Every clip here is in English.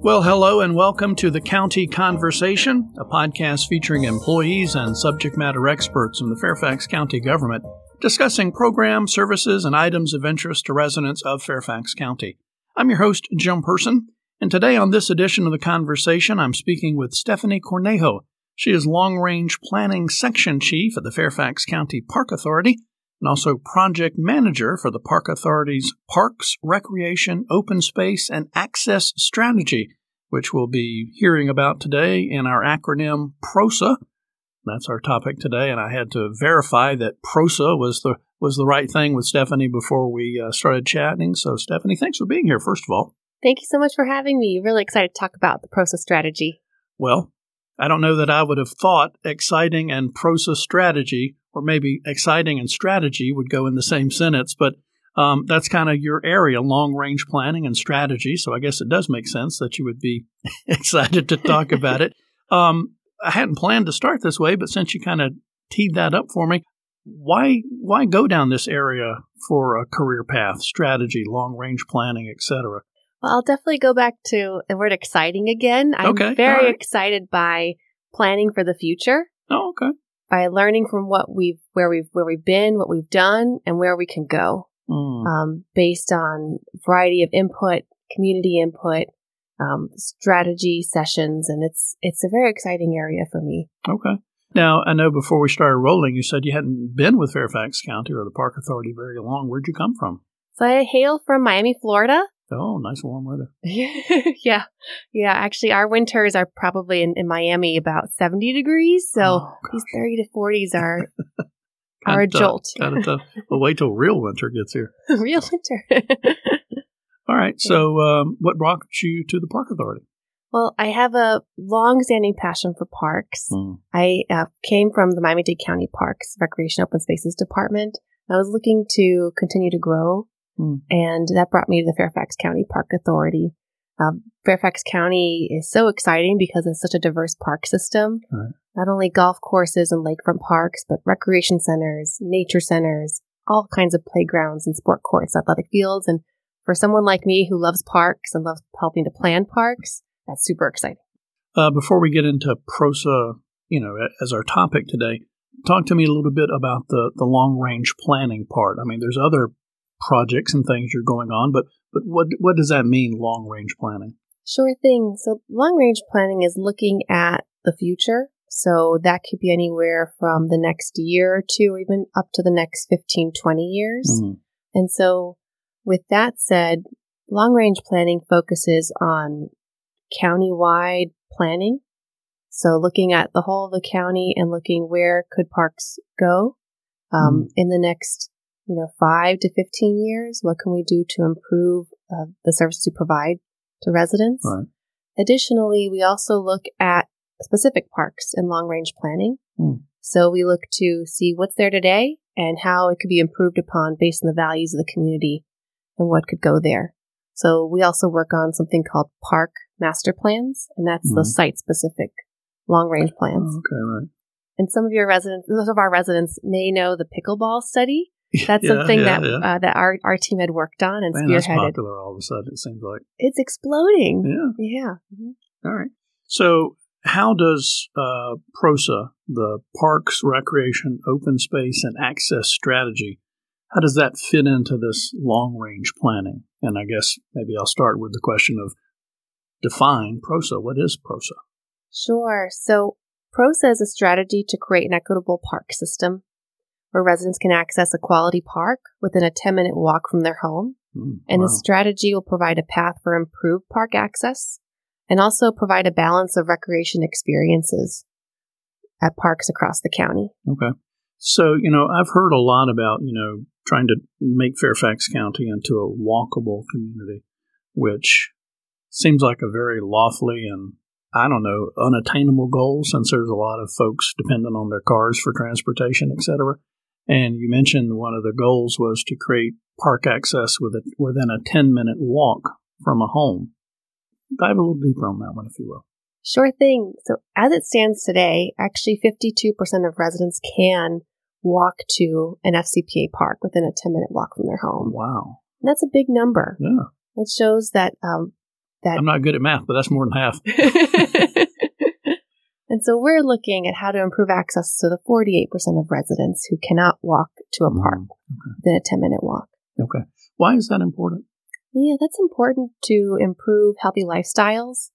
Well, hello and welcome to the County Conversation, a podcast featuring employees and subject matter experts in the Fairfax County government discussing programs, services, and items of interest to residents of Fairfax County. I'm your host, Jim Person, and today on this edition of the conversation, I'm speaking with Stephanie Cornejo. She is Long Range Planning Section Chief at the Fairfax County Park Authority and also Project Manager for the Park Authority's Parks, Recreation, Open Space, and Access Strategy, which we'll be hearing about today in our acronym PROSA. That's our topic today, and I had to verify that PROSA was the was the right thing with Stephanie before we uh, started chatting. So, Stephanie, thanks for being here. First of all, thank you so much for having me. Really excited to talk about the PROSA strategy. Well, I don't know that I would have thought exciting and PROSA strategy, or maybe exciting and strategy would go in the same sentence, but um, that's kind of your area, long range planning and strategy. So I guess it does make sense that you would be excited to talk about it. Um, I hadn't planned to start this way, but since you kind of teed that up for me, why why go down this area for a career path, strategy, long range planning, etc.? Well, I'll definitely go back to the word exciting again. I'm okay, very right. excited by planning for the future. Oh, okay. By learning from what we've where we've where we've been, what we've done, and where we can go, mm. um, based on variety of input, community input, um, strategy sessions, and it's it's a very exciting area for me. Okay. Now, I know before we started rolling, you said you hadn't been with Fairfax County or the Park Authority very long. Where'd you come from? So I hail from Miami, Florida. Oh, nice warm weather. yeah. Yeah. Actually, our winters are probably in, in Miami about 70 degrees. So oh, these 30 to 40s are, are a jolt. Kind of tough. Well, wait till real winter gets here. real winter. All right. So, um, what brought you to the Park Authority? Well, I have a long-standing passion for parks. Mm. I uh, came from the Miami-Dade County Parks Recreation Open Spaces Department. I was looking to continue to grow, Mm. and that brought me to the Fairfax County Park Authority. Um, Fairfax County is so exciting because it's such a diverse park system. Right. Not only golf courses and lakefront parks, but recreation centers, nature centers, all kinds of playgrounds and sport courts, athletic fields. And for someone like me who loves parks and loves helping to plan parks, that's super exciting. Uh, before we get into PROSA, you know, as our topic today, talk to me a little bit about the, the long range planning part. I mean, there's other projects and things you're going on, but but what what does that mean, long range planning? Sure thing. So long range planning is looking at the future. So that could be anywhere from the next year or two, or even up to the next 15, 20 years. Mhm. And so with that said, long range planning focuses on county-wide planning. So looking at the whole of the county and looking where could parks go um, in the next, you know, five to 15 years. What can we do to improve uh, the services we provide to residents? Right. Additionally, we also look at specific parks in long range planning. Hmm. So we look to see what's there today and how it could be improved upon based on the values of the community and what could go there. So we also work on something called park master plans, and that's Mhm. those site specific long range plans. Oh, okay, right. And some of your residents, most of our residents may know the pickleball study. That's Yeah, something yeah, that yeah. Uh, that our, our team had worked on and Man, that's popular all of a sudden. It seems like. It's exploding. Yeah. Yeah. Mhm. All right. So, how does uh, PROSA, the Parks, Recreation, Open Space, and Access Strategy, how does that fit into this long range planning? And I guess maybe I'll start with the question of define PROSA. What is PROSA? Sure. So PROSA is a strategy to create an equitable park system where residents can access a quality park within a 10 minute walk from their home. Hmm, And wow. the strategy will provide a path for improved park access and also provide a balance of recreation experiences at parks across the county. Okay. So, you know, I've heard a lot about, you know, trying to make Fairfax County into a walkable community, which seems like a very lawfully and, I don't know, unattainable goal since there's a lot of folks dependent on their cars for transportation, et cetera. And you mentioned one of the goals was to create park access with a, within a 10 minute walk from a home. Dive a little deeper on that one, if you will. Sure thing. So as it stands today, actually 52% of residents can walk to an FCPA park within a 10 minute walk from their home. Wow. And that's a big number. Yeah. It shows that um, that I'm not good at math, but that's more than half. and so we're looking at how to improve access to the 48% of residents who cannot walk to a park Mm, okay. within a 10 minute walk. Okay. Why is that important? Yeah, that's important to improve healthy lifestyles,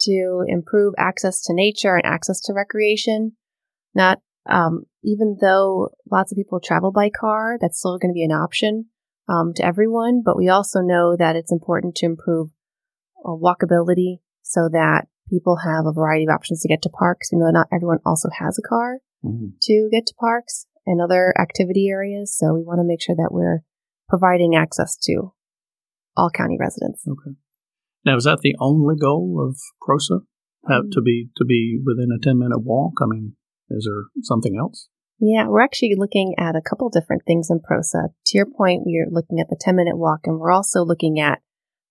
to improve access to nature and access to recreation. Not um, even though lots of people travel by car, that's still going to be an option um, to everyone. But we also know that it's important to improve uh, walkability so that people have a variety of options to get to parks. We know not everyone also has a car Mhm. to get to parks and other activity areas. So we want to make sure that we're providing access to all county residents. Okay. Now, is that the only goal of PROSA? Have to be to be within a ten minute walk? I mean, is there something else? Yeah, we're actually looking at a couple different things in PROSA. To your point, we are looking at the 10 minute walk and we're also looking at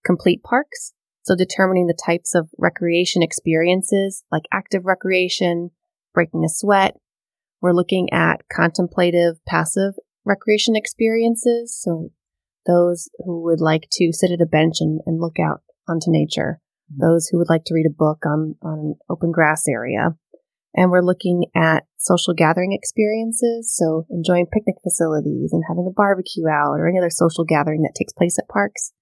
complete parks. So determining the types of recreation experiences like active recreation, breaking a sweat. We're looking at contemplative passive recreation experiences. So those who would like to sit at a bench and, and look out onto nature. Mm-hmm. Those who would like to read a book on, on an open grass area. And we're looking at social gathering experiences. So enjoying picnic facilities and having a barbecue out or any other social gathering that takes place at parks.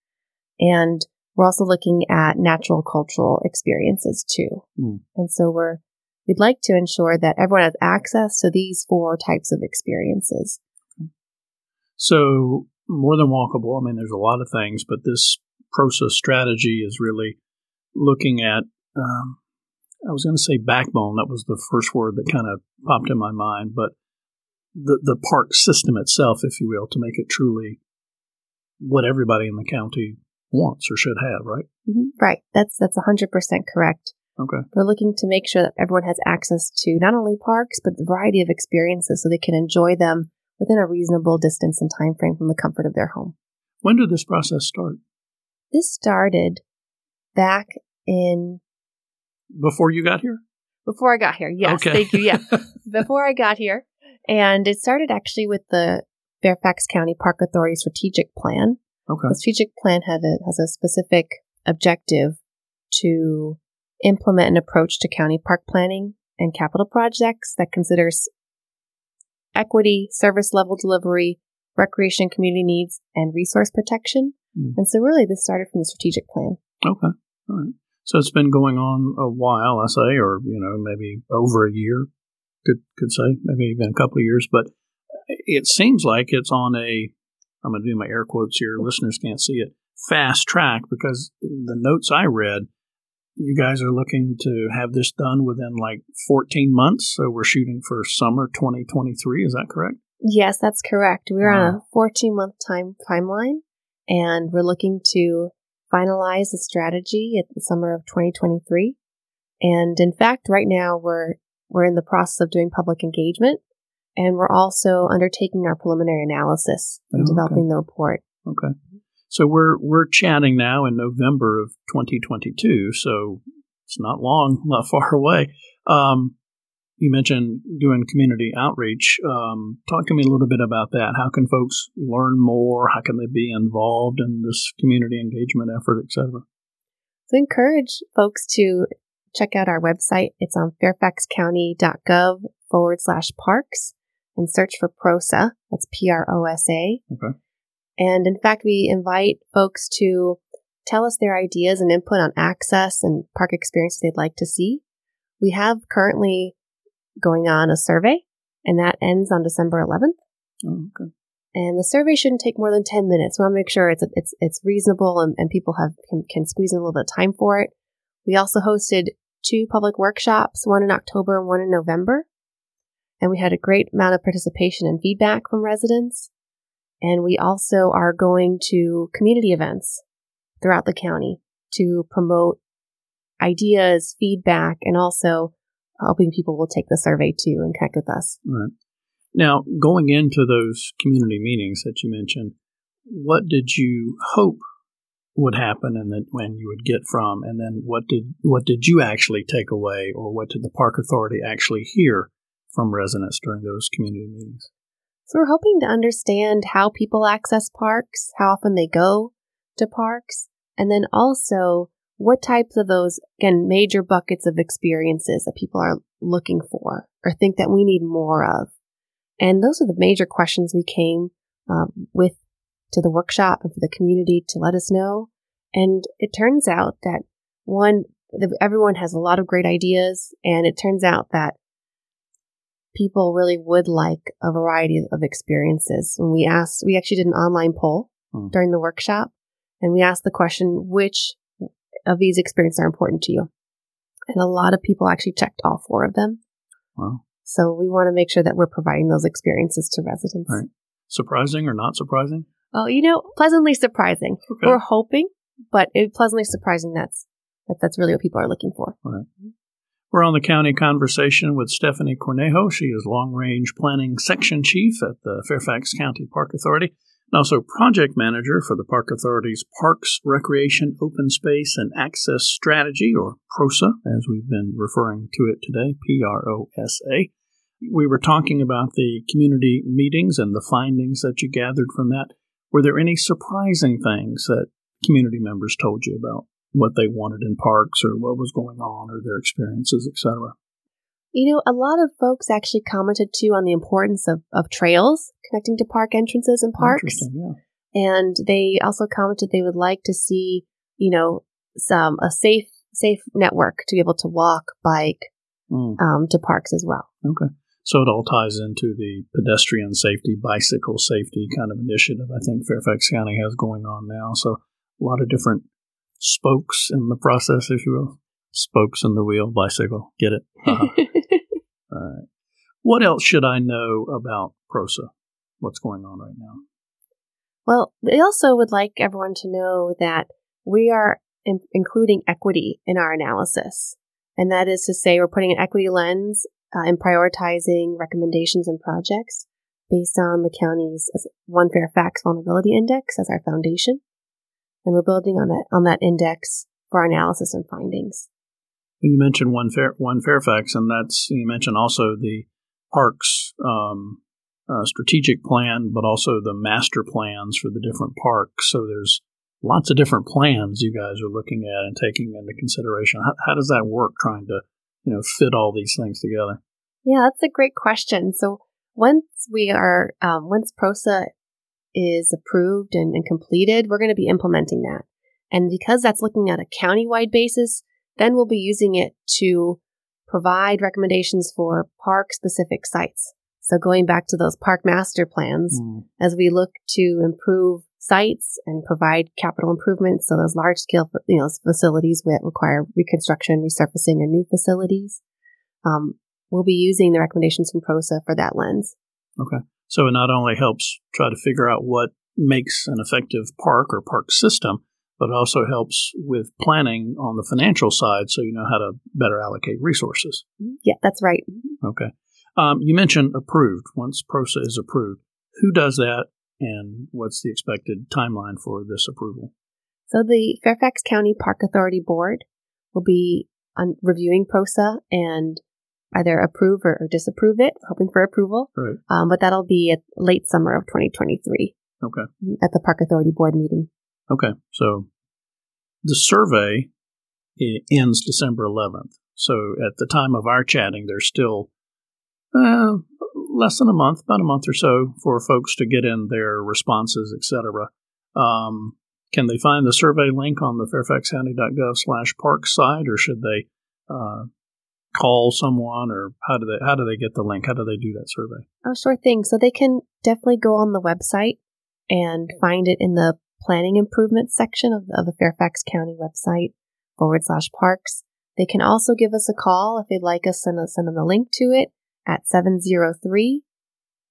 And we're also looking at natural cultural experiences too. Hmm. And so we're, we'd like to ensure that everyone has access to these four types of experiences. So more than walkable. I mean, there's a lot of things, but this PROSA strategy is really looking at. Um, I was going to say backbone. That was the first word that kind of popped in my mind, but the the park system itself, if you will, to make it truly what everybody in the county wants or should have. Right? Mm-hmm. Right. That's, that's 100% correct. Okay. We're looking to make sure that everyone has access to not only parks, but the variety of experiences so they can enjoy them within a reasonable distance and time frame from the comfort of their home. When did this process start? This started back in Before you got here? before I got here. Yes, Okay. thank you. Yeah, before I got here, and it started actually with the Fairfax County Park Authority strategic plan. Okay. The strategic plan had a, has a specific objective to implement an approach to county park planning and capital projects that considers equity, service level delivery, recreation community needs, and resource protection. Hmm. And so, really, this started from the strategic plan. Okay. All right. So it's been going on a while, I say, or you know, maybe over a year. Could could say maybe even a couple of years, but it seems like it's on a. I'm going to do my air quotes here. Listeners can't see it. Fast track because the notes I read, you guys are looking to have this done within like 14 months. So we're shooting for summer 2023. Is that correct? Yes, that's correct. We're on a 14 month time timeline, and we're looking to finalize the strategy at the summer of 2023. And in fact, right now we're we're in the process of doing public engagement, and we're also undertaking our preliminary analysis and Oh, okay. developing the report. Okay. So we're we're chatting now in November of 2022, so it's not long, not far away. Um, you mentioned doing community outreach. Um, talk to me a little bit about that. How can folks learn more? How can they be involved in this community engagement effort, et cetera? So encourage folks to check out our website. It's on fairfaxcounty.gov forward slash parks and search for PROSA. That's P R O S A. Okay. And in fact, we invite folks to tell us their ideas and input on access and park experiences they'd like to see. We have currently going on a survey, and that ends on December 11th. Oh, okay. And the survey shouldn't take more than 10 minutes. We want to make sure it's, it's, it's reasonable and, and people have, can, can squeeze in a little bit of time for it. We also hosted two public workshops, one in October and one in November. And we had a great amount of participation and feedback from residents. And we also are going to community events throughout the county to promote ideas, feedback, and also hoping people will take the survey too and connect with us. Right. Now, going into those community meetings that you mentioned, what did you hope would happen and then when you would get from and then what did what did you actually take away or what did the park authority actually hear from residents during those community meetings So we're hoping to understand how people access parks, how often they go to parks, and then also what types of those, again, major buckets of experiences that people are looking for or think that we need more of. And those are the major questions we came um, with to the workshop and for the community to let us know. And it turns out that one, everyone has a lot of great ideas, and it turns out that people really would like a variety of experiences. When we asked, we actually did an online poll hmm. during the workshop, and we asked the question, which of these experiences are important to you? And a lot of people actually checked all four of them. Wow. So we want to make sure that we're providing those experiences to residents. Right. Surprising or not surprising? Oh, you know, pleasantly surprising. Okay. We're hoping, but it's pleasantly surprising that's that that's really what people are looking for. Right. We're on the county conversation with Stephanie Cornejo. She is Long Range Planning Section Chief at the Fairfax County Park Authority and also project manager for the Park Authority's Parks, Recreation, Open Space, and Access Strategy, or PROSA, as we've been referring to it today, P R O S A. We were talking about the community meetings and the findings that you gathered from that. Were there any surprising things that community members told you about what they wanted in parks or what was going on or their experiences, etc.? You know, a lot of folks actually commented too on the importance of, of trails connecting to park entrances and parks. Yeah. And they also commented they would like to see, you know, some a safe safe network to be able to walk, bike mm. um, to parks as well. Okay. So it all ties into the pedestrian safety, bicycle safety kind of initiative I think Fairfax County has going on now. So a lot of different spokes in the process, if you will. Spokes in the wheel, bicycle. Get it? Uh-huh. All right. What else should I know about PROSA? What's going on right now? Well, we also would like everyone to know that we are in- including equity in our analysis. And that is to say, we're putting an equity lens uh, in prioritizing recommendations and projects based on the county's One Fairfax Vulnerability Index as our foundation. And we're building on that, on that index for our analysis and findings. You mentioned one Fair, one Fairfax, and that's you mentioned also the parks um, uh, strategic plan, but also the master plans for the different parks. So there's lots of different plans you guys are looking at and taking into consideration. How, how does that work? Trying to you know fit all these things together. Yeah, that's a great question. So once we are um, once PROSA is approved and, and completed, we're going to be implementing that. And because that's looking at a county-wide basis, then we'll be using it to provide recommendations for park specific sites. So going back to those park master plans, mm. as we look to improve sites and provide capital improvements, so those large scale, you know, facilities that require reconstruction, resurfacing, or new facilities, um, we'll be using the recommendations from PROSA for that lens. Okay. So it not only helps try to figure out what makes an effective park or park system, but it also helps with planning on the financial side so you know how to better allocate resources. Yeah, that's right. Okay. Um, you mentioned approved. Once PROSA is approved, who does that and what's the expected timeline for this approval? So the Fairfax County Park Authority Board will be on reviewing PROSA and either approve or, or disapprove it, hoping for approval. Right. Um, but that'll be at late summer of 2023. Okay. At the Park Authority Board meeting. Okay. So the survey ends December 11th. So at the time of our chatting, there's still uh, less than a month, about a month or so, for folks to get in their responses, etc. Um, can they find the survey link on the fairfaxcounty.gov slash park site, or should they uh, call someone, or how do they how do they get the link? How do they do that survey? Oh, sure thing. So they can definitely go on the website and find it in the planning improvements section of, of the Fairfax County website forward slash parks. They can also give us a call if they'd like us to send them a link to it at 703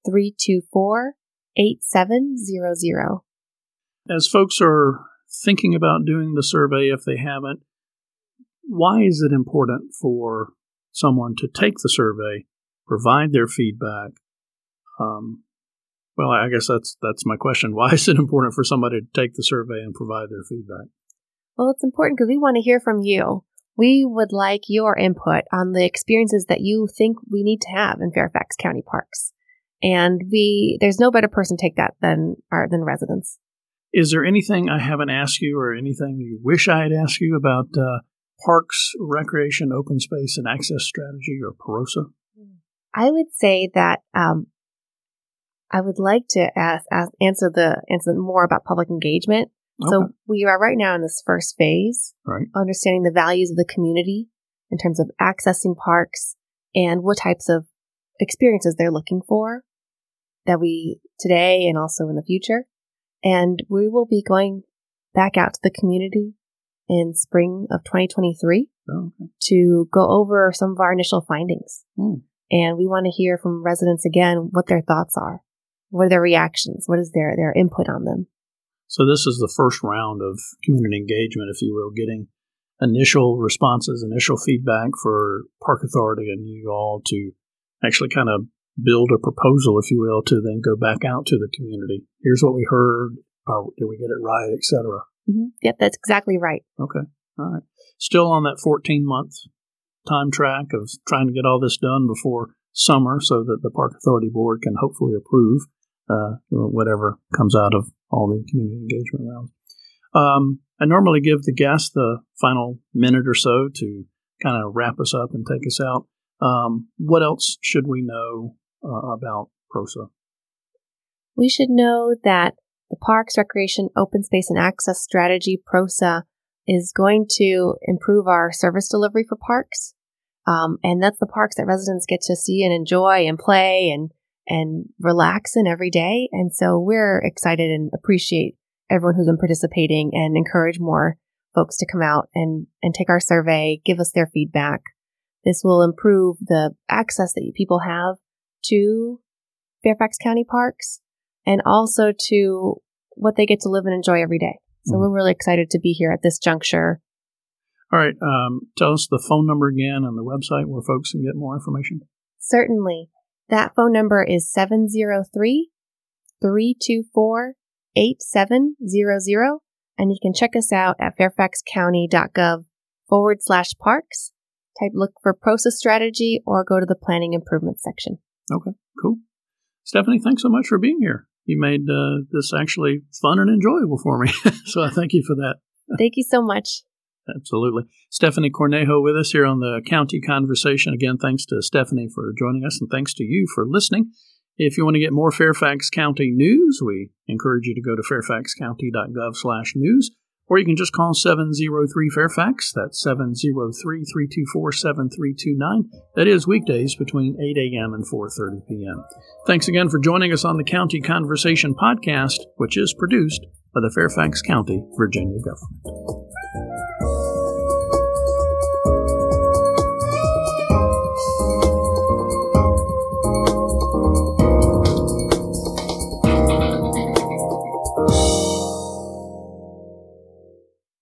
324 8700. As folks are thinking about doing the survey, if they haven't, why is it important for someone to take the survey, provide their feedback, um, well, I guess that's that's my question. Why is it important for somebody to take the survey and provide their feedback? Well, it's important because we want to hear from you. We would like your input on the experiences that you think we need to have in Fairfax County parks. And we, there's no better person to take that than our, than residents. Is there anything I haven't asked you or anything you wish I had asked you about uh, parks, recreation, open space, and access strategy or PROSA? I would say that um, I would like to ask, ask, answer the answer more about public engagement. Okay. So we are right now in this first phase, right. understanding the values of the community in terms of accessing parks and what types of experiences they're looking for that we today and also in the future. And we will be going back out to the community in spring of 2023 oh, okay. to go over some of our initial findings. Mm. And we want to hear from residents again what their thoughts are. What are their reactions? What is their, their input on them? So this is the first round of community engagement, if you will, getting initial responses, initial feedback for Park Authority and you all to actually kind of build a proposal, if you will, to then go back out to the community. Here's what we heard. Or did we get it right, etc. Mm-hmm. Yep, that's exactly right. Okay. All right. Still on that 14 month time track of trying to get all this done before summer so that the Park Authority Board can hopefully approve uh, whatever comes out of all the community engagement rounds. Um, I normally give the guests the final minute or so to kind of wrap us up and take us out. Um, what else should we know uh, about PROSA? We should know that the Parks, Recreation, Open Space, and Access Strategy, PROSA, is going to improve our service delivery for parks. Um, and that's the parks that residents get to see and enjoy and play and and relax in every day. And so we're excited and appreciate everyone who's been participating and encourage more folks to come out and, and take our survey, give us their feedback. This will improve the access that people have to Fairfax County parks and also to what they get to live and enjoy every day. So mm we're really excited to be here at this juncture. All right. Um, tell us the phone number again and the website where folks can get more information. Certainly. That phone number is 703 324 8700. And you can check us out at fairfaxcounty.gov forward slash parks. Type look for PROSA strategy or go to the planning improvement section. Okay, cool. Stephanie, thanks so much for being here. You made uh, this actually fun and enjoyable for me. so I thank you for that. Thank you so much. Absolutely. Stephanie Cornejo with us here on the County Conversation. Again, thanks to Stephanie for joining us and thanks to you for listening. If you want to get more Fairfax County news, we encourage you to go to fairfaxcounty.gov slash news, or you can just call 703 Fairfax. That's 703 324 7329. That is weekdays between 8 a.m. and 4.30 p.m. Thanks again for joining us on the County Conversation podcast, which is produced by the Fairfax County, Virginia government.